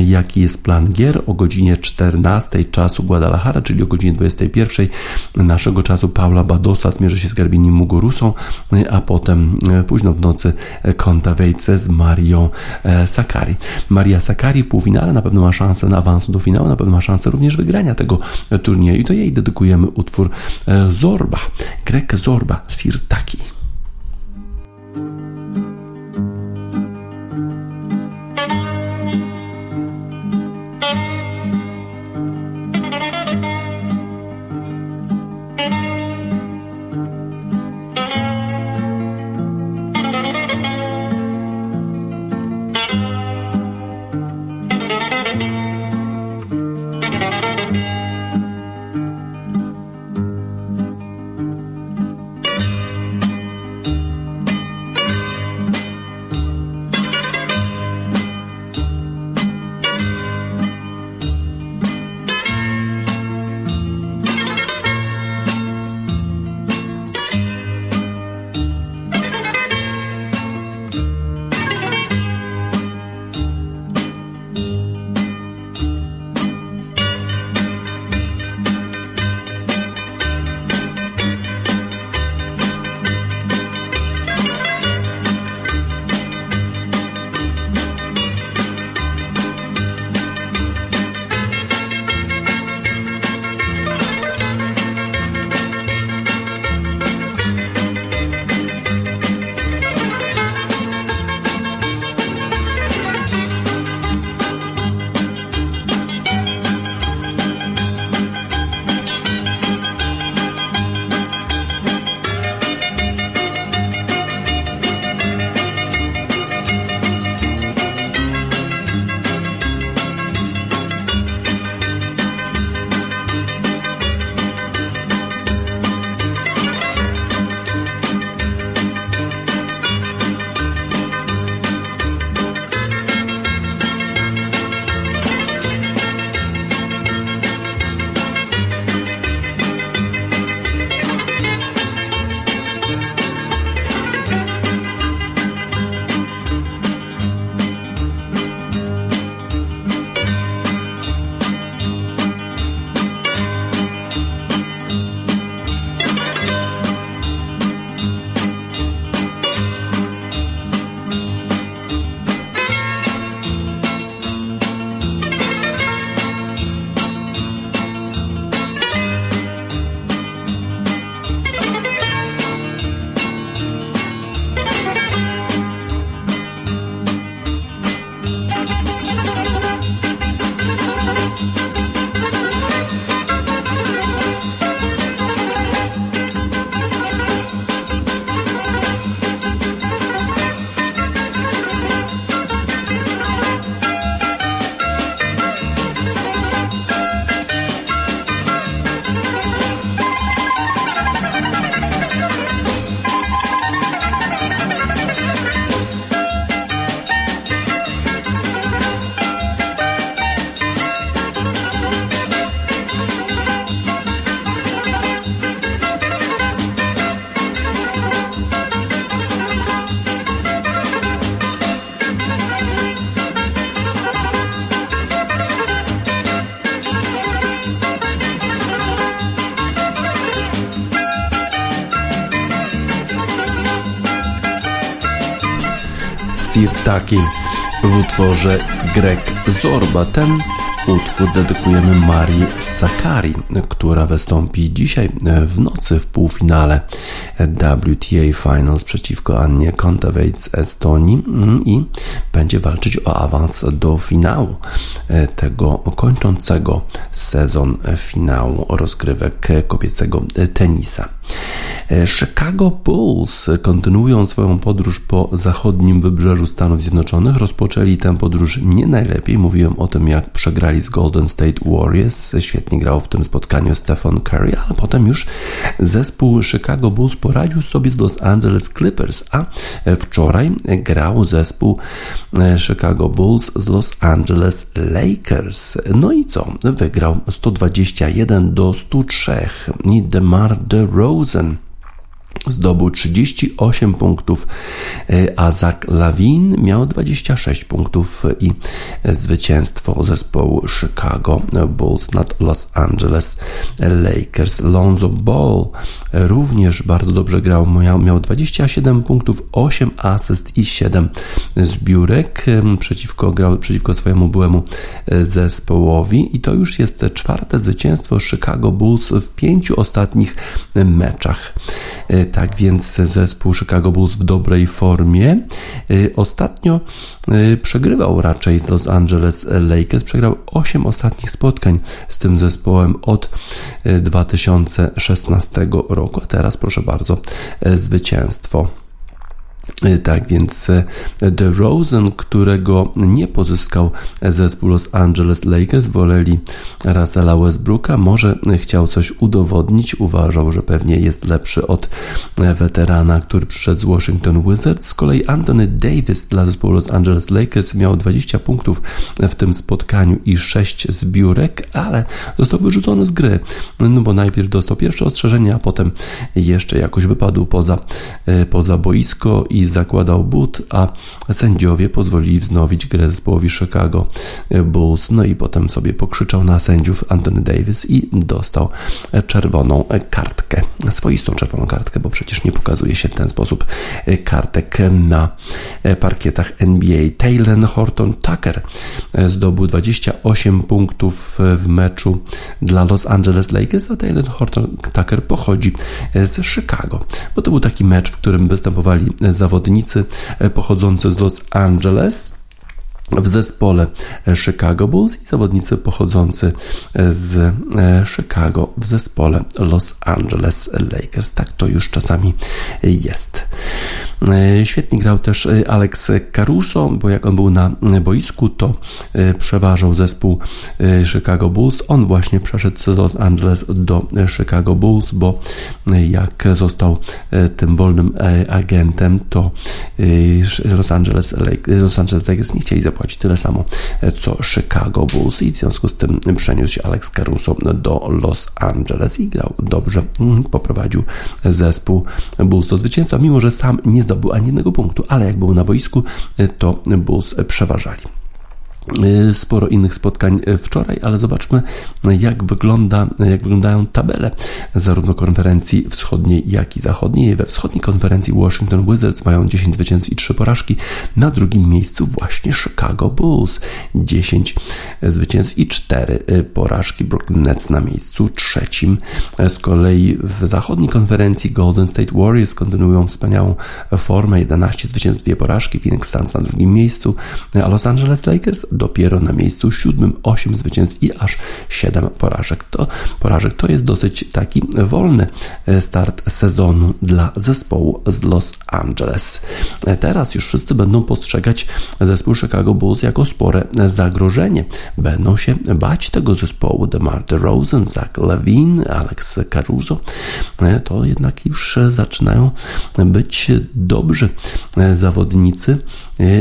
jaki jest plan gier. O godzinie 14 czasu Guadalajara, czyli o godzinie 21 naszego czasu Paula Badosa zmierzy się z Garbinim Mugurusą, a potem e, późno w nocy Konta Wejce z Marią e, Sakari. Maria Sakari w półfinale na pewno ma szansę na awans do finału, na pewno ma szansę również wygrania tego turnieju i to jej dedykujemy utwór e, Zorba, Grek Zorba. Sirtaki w utworze Greg Zorba. Ten utwór dedykujemy Marii Sakari, która wystąpi dzisiaj w nocy w półfinale WTA Finals przeciwko Annie Kontaveit z Estonii i będzie walczyć o awans do finału tego kończącego sezon finału rozgrywek kobiecego tenisa. Chicago Bulls kontynuują swoją podróż po zachodnim wybrzeżu Stanów Zjednoczonych. Rozpoczęli tę podróż nie najlepiej. Mówiłem o tym, jak przegrali z Golden State Warriors. Świetnie grał w tym spotkaniu Stephen Curry, ale potem już zespół Chicago Bulls poradził sobie z Los Angeles Clippers, a wczoraj grał zespół Chicago Bulls z Los Angeles Lakers. No i co? Wygrał 121 do 103 i DeMar DeRozan zdobył 38 punktów, e, a Zach Lawin miał 26 punktów i zwycięstwo zespołu Chicago Bulls nad Los Angeles Lakers. Lonzo Ball również bardzo dobrze grał, miał, miał 27 punktów, 8 asyst i 7 zbiórek przeciwko, grał przeciwko swojemu byłemu e, zespołowi i to już jest czwarte zwycięstwo Chicago Bulls w pięciu ostatnich meczach. Tak więc zespół Chicago Bulls w dobrej formie. Y, ostatnio y, przegrywał raczej z Los Angeles Lakers. Przegrał 8 ostatnich spotkań z tym zespołem od 2016 y, roku. A teraz proszę bardzo, zwycięstwo. E, tak więc The Rosen, którego nie pozyskał zespół Los Angeles Lakers, woleli Russella Westbrooka. Może chciał coś udowodnić, uważał, że pewnie jest lepszy od weterana, który przyszedł z Washington Wizards. Z kolei Anthony Davis dla zespołu Los Angeles Lakers miał 20 punktów w tym spotkaniu i 6 zbiórek, ale został wyrzucony z gry, no bo najpierw dostał pierwsze ostrzeżenie, a potem jeszcze jakoś wypadł poza, e, poza boisko i zakładał but, a sędziowie pozwolili wznowić grę zespołowi Chicago Bulls. No i potem sobie pokrzyczał na sędziów Anthony Davis i dostał czerwoną kartkę. Swoistą czerwoną kartkę, bo przecież nie pokazuje się w ten sposób kartek na parkietach NBA. Taylor Horton Tucker zdobył 28 punktów w meczu dla Los Angeles Lakers, a Taylor Horton Tucker pochodzi z Chicago, bo to był taki mecz, w którym występowali zawodnicy zawodnicy e, pochodzący z Los Angeles w zespole Chicago Bulls i zawodnicy pochodzący z e, Chicago w zespole Los Angeles Lakers. Tak to już czasami jest. E, świetnie grał też e, Alex Caruso, bo jak on był na boisku, to przeważał zespół Chicago Bulls. On właśnie przeszedł z Los Angeles do Chicago Bulls, bo jak został tym wolnym agentem, to Los Angeles, Los Angeles Lakers nie chcieli zapłacić zapłaci tyle samo co Chicago Bulls i w związku z tym przeniósł się Alex Caruso do Los Angeles i grał dobrze, mm, poprowadził zespół Bulls do zwycięstwa, mimo że sam nie zdobył ani jednego punktu, ale jak był na boisku, to Bulls przeważali. Y, sporo innych spotkań y, wczoraj, ale zobaczmy, jak, wygląda, jak wyglądają tabele zarówno konferencji wschodniej, jak i zachodniej. We wschodniej konferencji Washington Wizards mają 10 zwycięstw i 3 porażki. Na drugim miejscu właśnie Chicago Bulls 10 zwycięstw i 4 y, porażki. Brooklyn Nets na miejscu trzecim. Z kolei w zachodniej konferencji Golden State Warriors kontynuują wspaniałą formę 11 zwycięstw, 2 porażki. Phoenix Suns na drugim miejscu, a Los Angeles Lakers dopiero na miejscu siódmym 8 zwycięstw i aż 7 porażek. To, porażek to jest dosyć taki wolny e, start sezonu dla zespołu z Los Angeles. E, teraz już wszyscy będą postrzegać zespół Chicago Bulls jako spore zagrożenie. Będą się bać tego zespołu DeMar DeRozan, Zach Levine, Alex Caruso. E, to jednak już zaczynają być dobrzy zawodnicy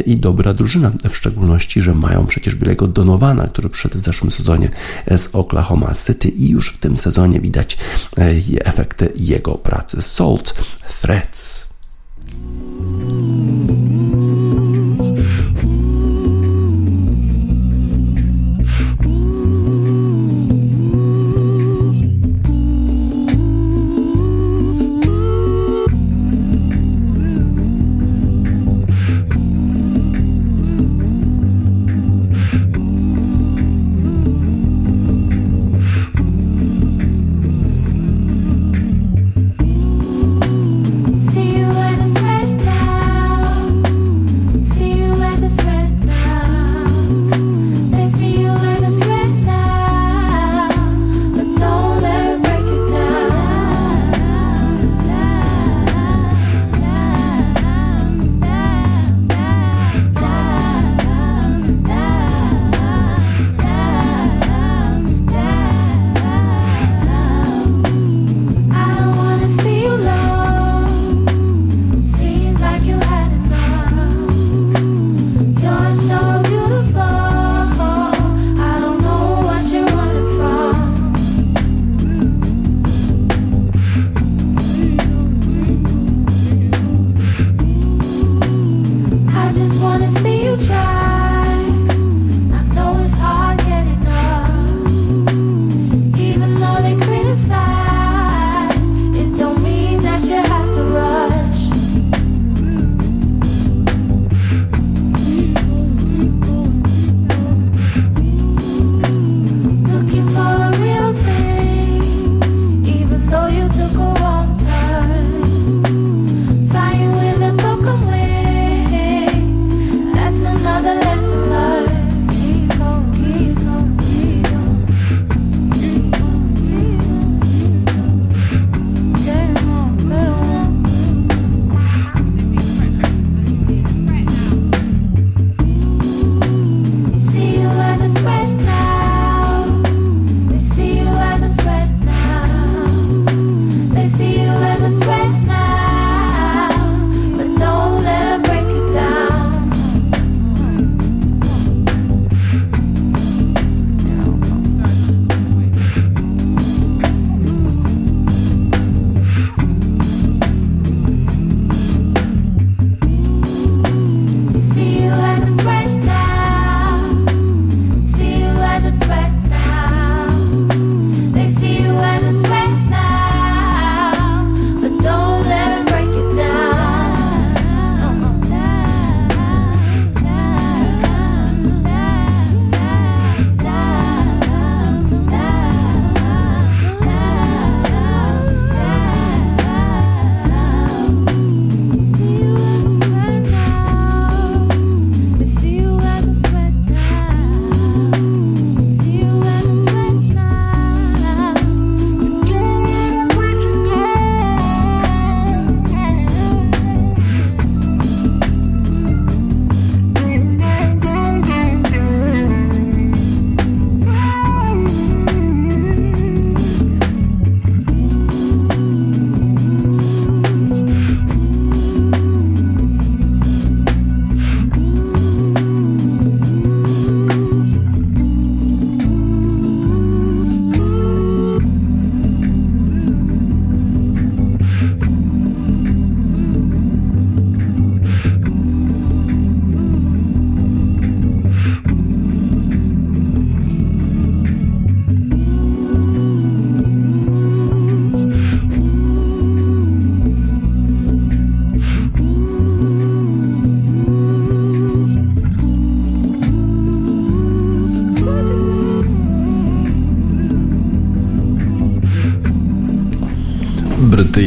i dobra drużyna, w szczególności, że mają przecież Bilego Donowana, który przyszedł w zeszłym sezonie z Oklahoma City i już w tym sezonie widać e, efekty jego pracy. Salt Threats.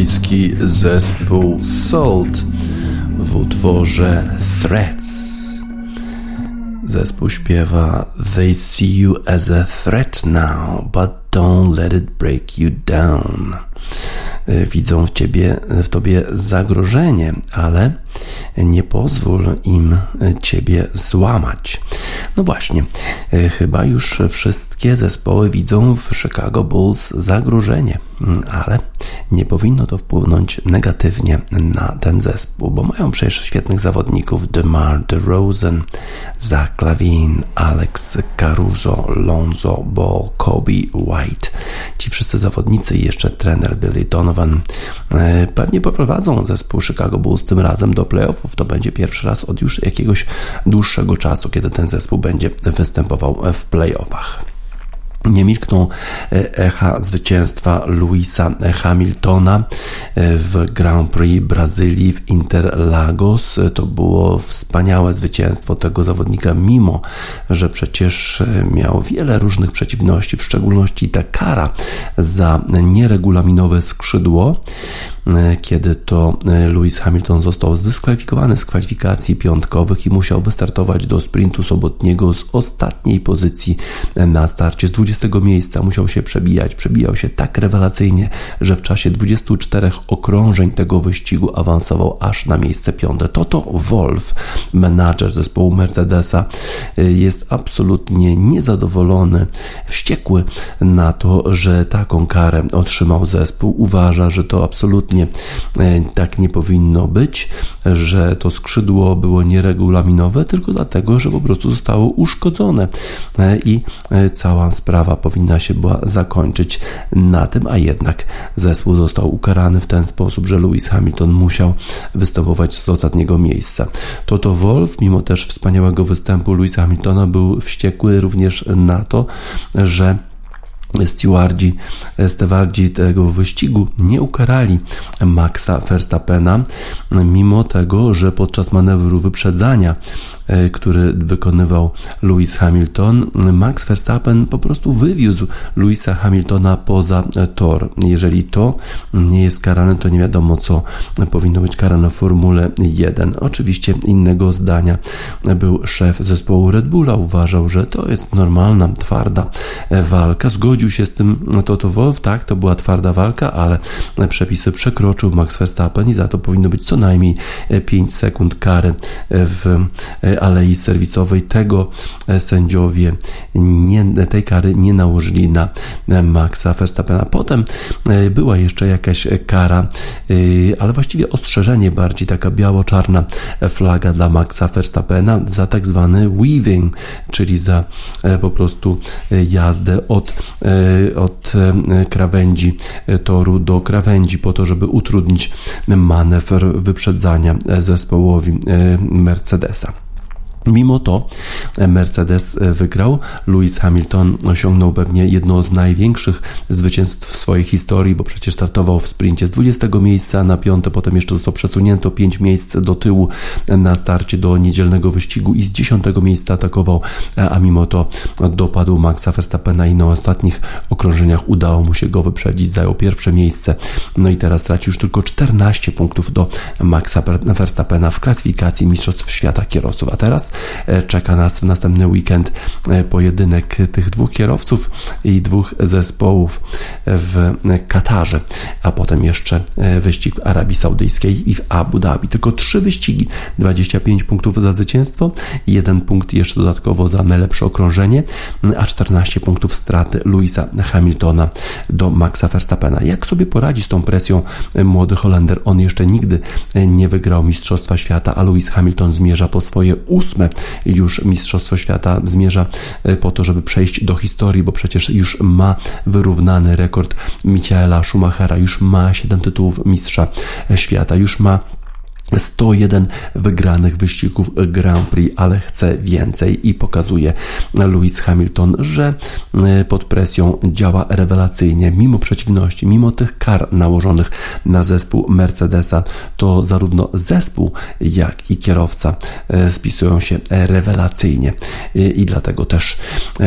Brytyjski zespół Salt w utworze Threats. Zespół śpiewa They see you as a threat now, but don't let it break you down. Widzą w ciebie, w tobie zagrożenie, ale nie pozwól im ciebie złamać. No właśnie, chyba już wszystkie zespoły widzą w Chicago Bulls zagrożenie, ale nie powinno to wpłynąć negatywnie na ten zespół, bo mają przecież świetnych zawodników DeMar DeRozan, Zach Lavin, Alex Caruso, Lonzo Ball, Kobe White. Ci wszyscy zawodnicy i jeszcze trener Billy Donovan e, pewnie poprowadzą zespół Chicago Bulls tym razem do playoffów. To będzie pierwszy raz od już jakiegoś dłuższego czasu, kiedy ten zespół będzie występował w playoffach. Nie milkną e, echa zwycięstwa Luisa Hamiltona e, w Grand Prix Brazylii w Interlagos. To było wspaniałe zwycięstwo tego zawodnika, mimo że przecież e, miał wiele różnych przeciwności, w szczególności ta kara za nieregulaminowe skrzydło. E, kiedy to e, Lewis Hamilton został zdyskwalifikowany z kwalifikacji piątkowych i musiał wystartować do sprintu sobotniego z ostatniej pozycji na starcie, z 20 miejsca. Musiał się przebijać, przebijał się tak rewelacyjnie, że w czasie 24 okrążeń tego wyścigu awansował aż na miejsce piąte. Toto Wolf, menadżer zespołu Mercedesa, e, jest absolutnie niezadowolony, wściekły na to, że taką karę otrzymał zespół. Uważa, że to absolutnie E, tak nie powinno być, że to skrzydło było nieregulaminowe, tylko dlatego, że po prostu zostało uszkodzone e, i e, cała sprawa powinna się była zakończyć na tym, a jednak zespół został ukarany w ten sposób, że Lewis Hamilton musiał występować z ostatniego miejsca. Toto Wolf, mimo też wspaniałego występu Lewisa Hamiltona, był wściekły również na to, że stewardzi, stewardzi tego wyścigu nie ukarali Maxa Verstappena, mimo tego, że podczas manewru wyprzedzania E, który wykonywał Lewis Hamilton, Max Verstappen po prostu wywiózł Louisa Hamiltona poza tor. Jeżeli to nie jest karane, to nie wiadomo, co powinno być karane w Formule 1. Oczywiście innego zdania był szef zespołu Red Bulla. Uważał, że to jest normalna, twarda walka. Zgodził się z tym Toto Wolff. Tak, to była twarda walka, ale przepisy przekroczył Max Verstappen i za to powinno być co najmniej 5 sekund kary w alei serwisowej. Tego e, sędziowie nie, tej kary nie nałożyli na Maxa Verstappena. Potem e, była jeszcze jakaś kara, e, ale właściwie ostrzeżenie bardziej, taka biało-czarna flaga dla Maxa Verstappena za tak zwany weaving, czyli za po prostu jazdę od, od krawędzi toru do krawędzi po to, żeby utrudnić manewr wyprzedzania zespołowi Mercedesa. Mimo to Mercedes wygrał. Lewis Hamilton osiągnął pewnie jedno z największych zwycięstw w swojej historii, bo przecież startował w sprincie z 20 miejsca na piąte, potem jeszcze został przesunięto 5 miejsc do tyłu na starcie do niedzielnego wyścigu i z 10 miejsca atakował, a mimo to dopadł Maxa Verstappena i na ostatnich okrążeniach udało mu się go wyprzedzić, zajął pierwsze miejsce. No i teraz traci już tylko 14 punktów do Maxa Verstappena w klasyfikacji Mistrzostw Świata Kierowców. A teraz E, czeka nas w następny weekend e, pojedynek tych dwóch kierowców i dwóch zespołów w Katarze, a potem jeszcze e, wyścig w Arabii Saudyjskiej i w Abu Dhabi. Tylko trzy wyścigi, 25 punktów za zwycięstwo, jeden punkt jeszcze dodatkowo za najlepsze okrążenie, a 14 punktów straty Louisa Hamiltona do Maxa Verstappena. Jak sobie poradzi z tą presją młody Holender? On jeszcze nigdy nie wygrał Mistrzostwa Świata, a Lewis Hamilton zmierza po swoje ósme już Mistrzostwo Świata zmierza e, po to, żeby przejść do historii, bo przecież już ma wyrównany rekord Michaela Schumachera, już ma 7 tytułów Mistrza Świata, już ma 101 wygranych wyścigów Grand Prix, ale chce więcej i pokazuje Lewis Hamilton, że e, pod presją działa rewelacyjnie, mimo przeciwności, mimo tych kar nałożonych na zespół Mercedesa, to zarówno zespół, jak i kierowca e, spisują się rewelacyjnie e, i dlatego też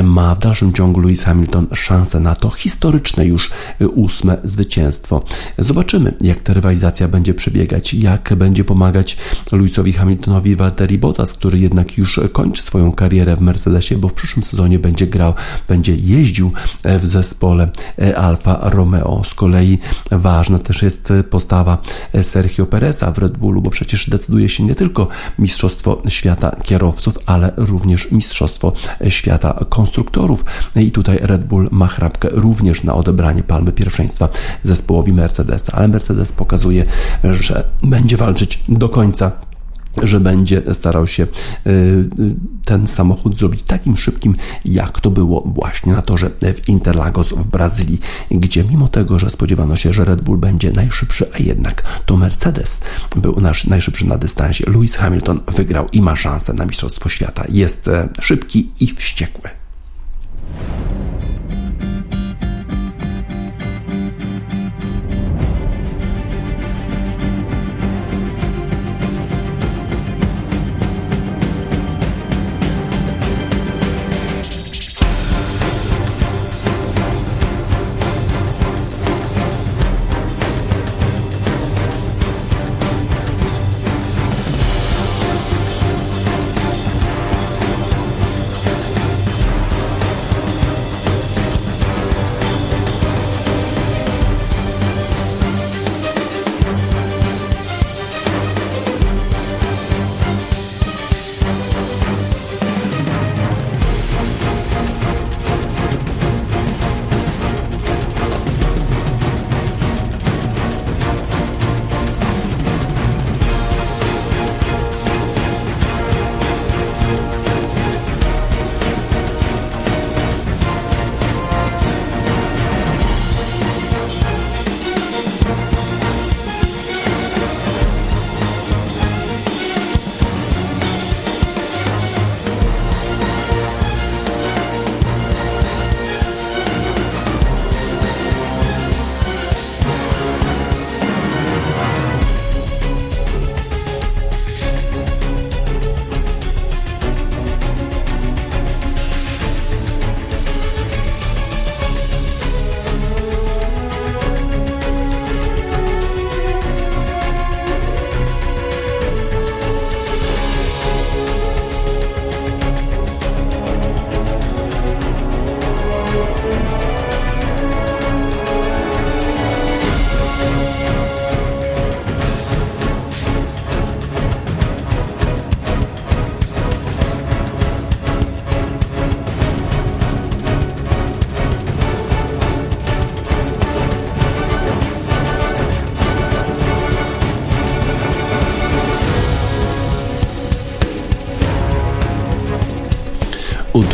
ma w dalszym ciągu Lewis Hamilton szansę na to historyczne już ósme zwycięstwo. Zobaczymy, jak ta rywalizacja będzie przebiegać, jak będzie pomagać Lewisowi Hamiltonowi Valtteri Bottas, który jednak już kończy swoją karierę w Mercedesie, bo w przyszłym sezonie będzie grał, będzie jeździł w zespole Alfa Romeo. Z kolei ważna też jest postawa Sergio Pereza w Red Bullu, bo przecież decyduje się nie tylko Mistrzostwo Świata Kierowców, ale również Mistrzostwo Świata Konstruktorów. I tutaj Red Bull ma chrapkę również na odebranie palmy pierwszeństwa zespołowi Mercedesa, ale Mercedes pokazuje, że będzie walczyć do końca że będzie starał się y, y, ten samochód zrobić takim szybkim, jak to było właśnie na torze w Interlagos w Brazylii, gdzie mimo tego, że spodziewano się, że Red Bull będzie najszybszy, a jednak to Mercedes był nasz najszybszy na dystansie. Lewis Hamilton wygrał i ma szansę na Mistrzostwo Świata. Jest e, szybki i wściekły.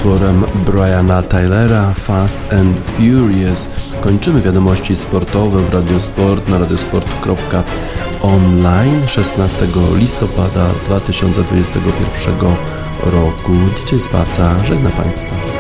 Utworem Briana Tylera Fast and Furious. Kończymy wiadomości sportowe w Radiosport na radiosport.online 16 listopada 2021 roku. DJ Spaca żegna Państwa.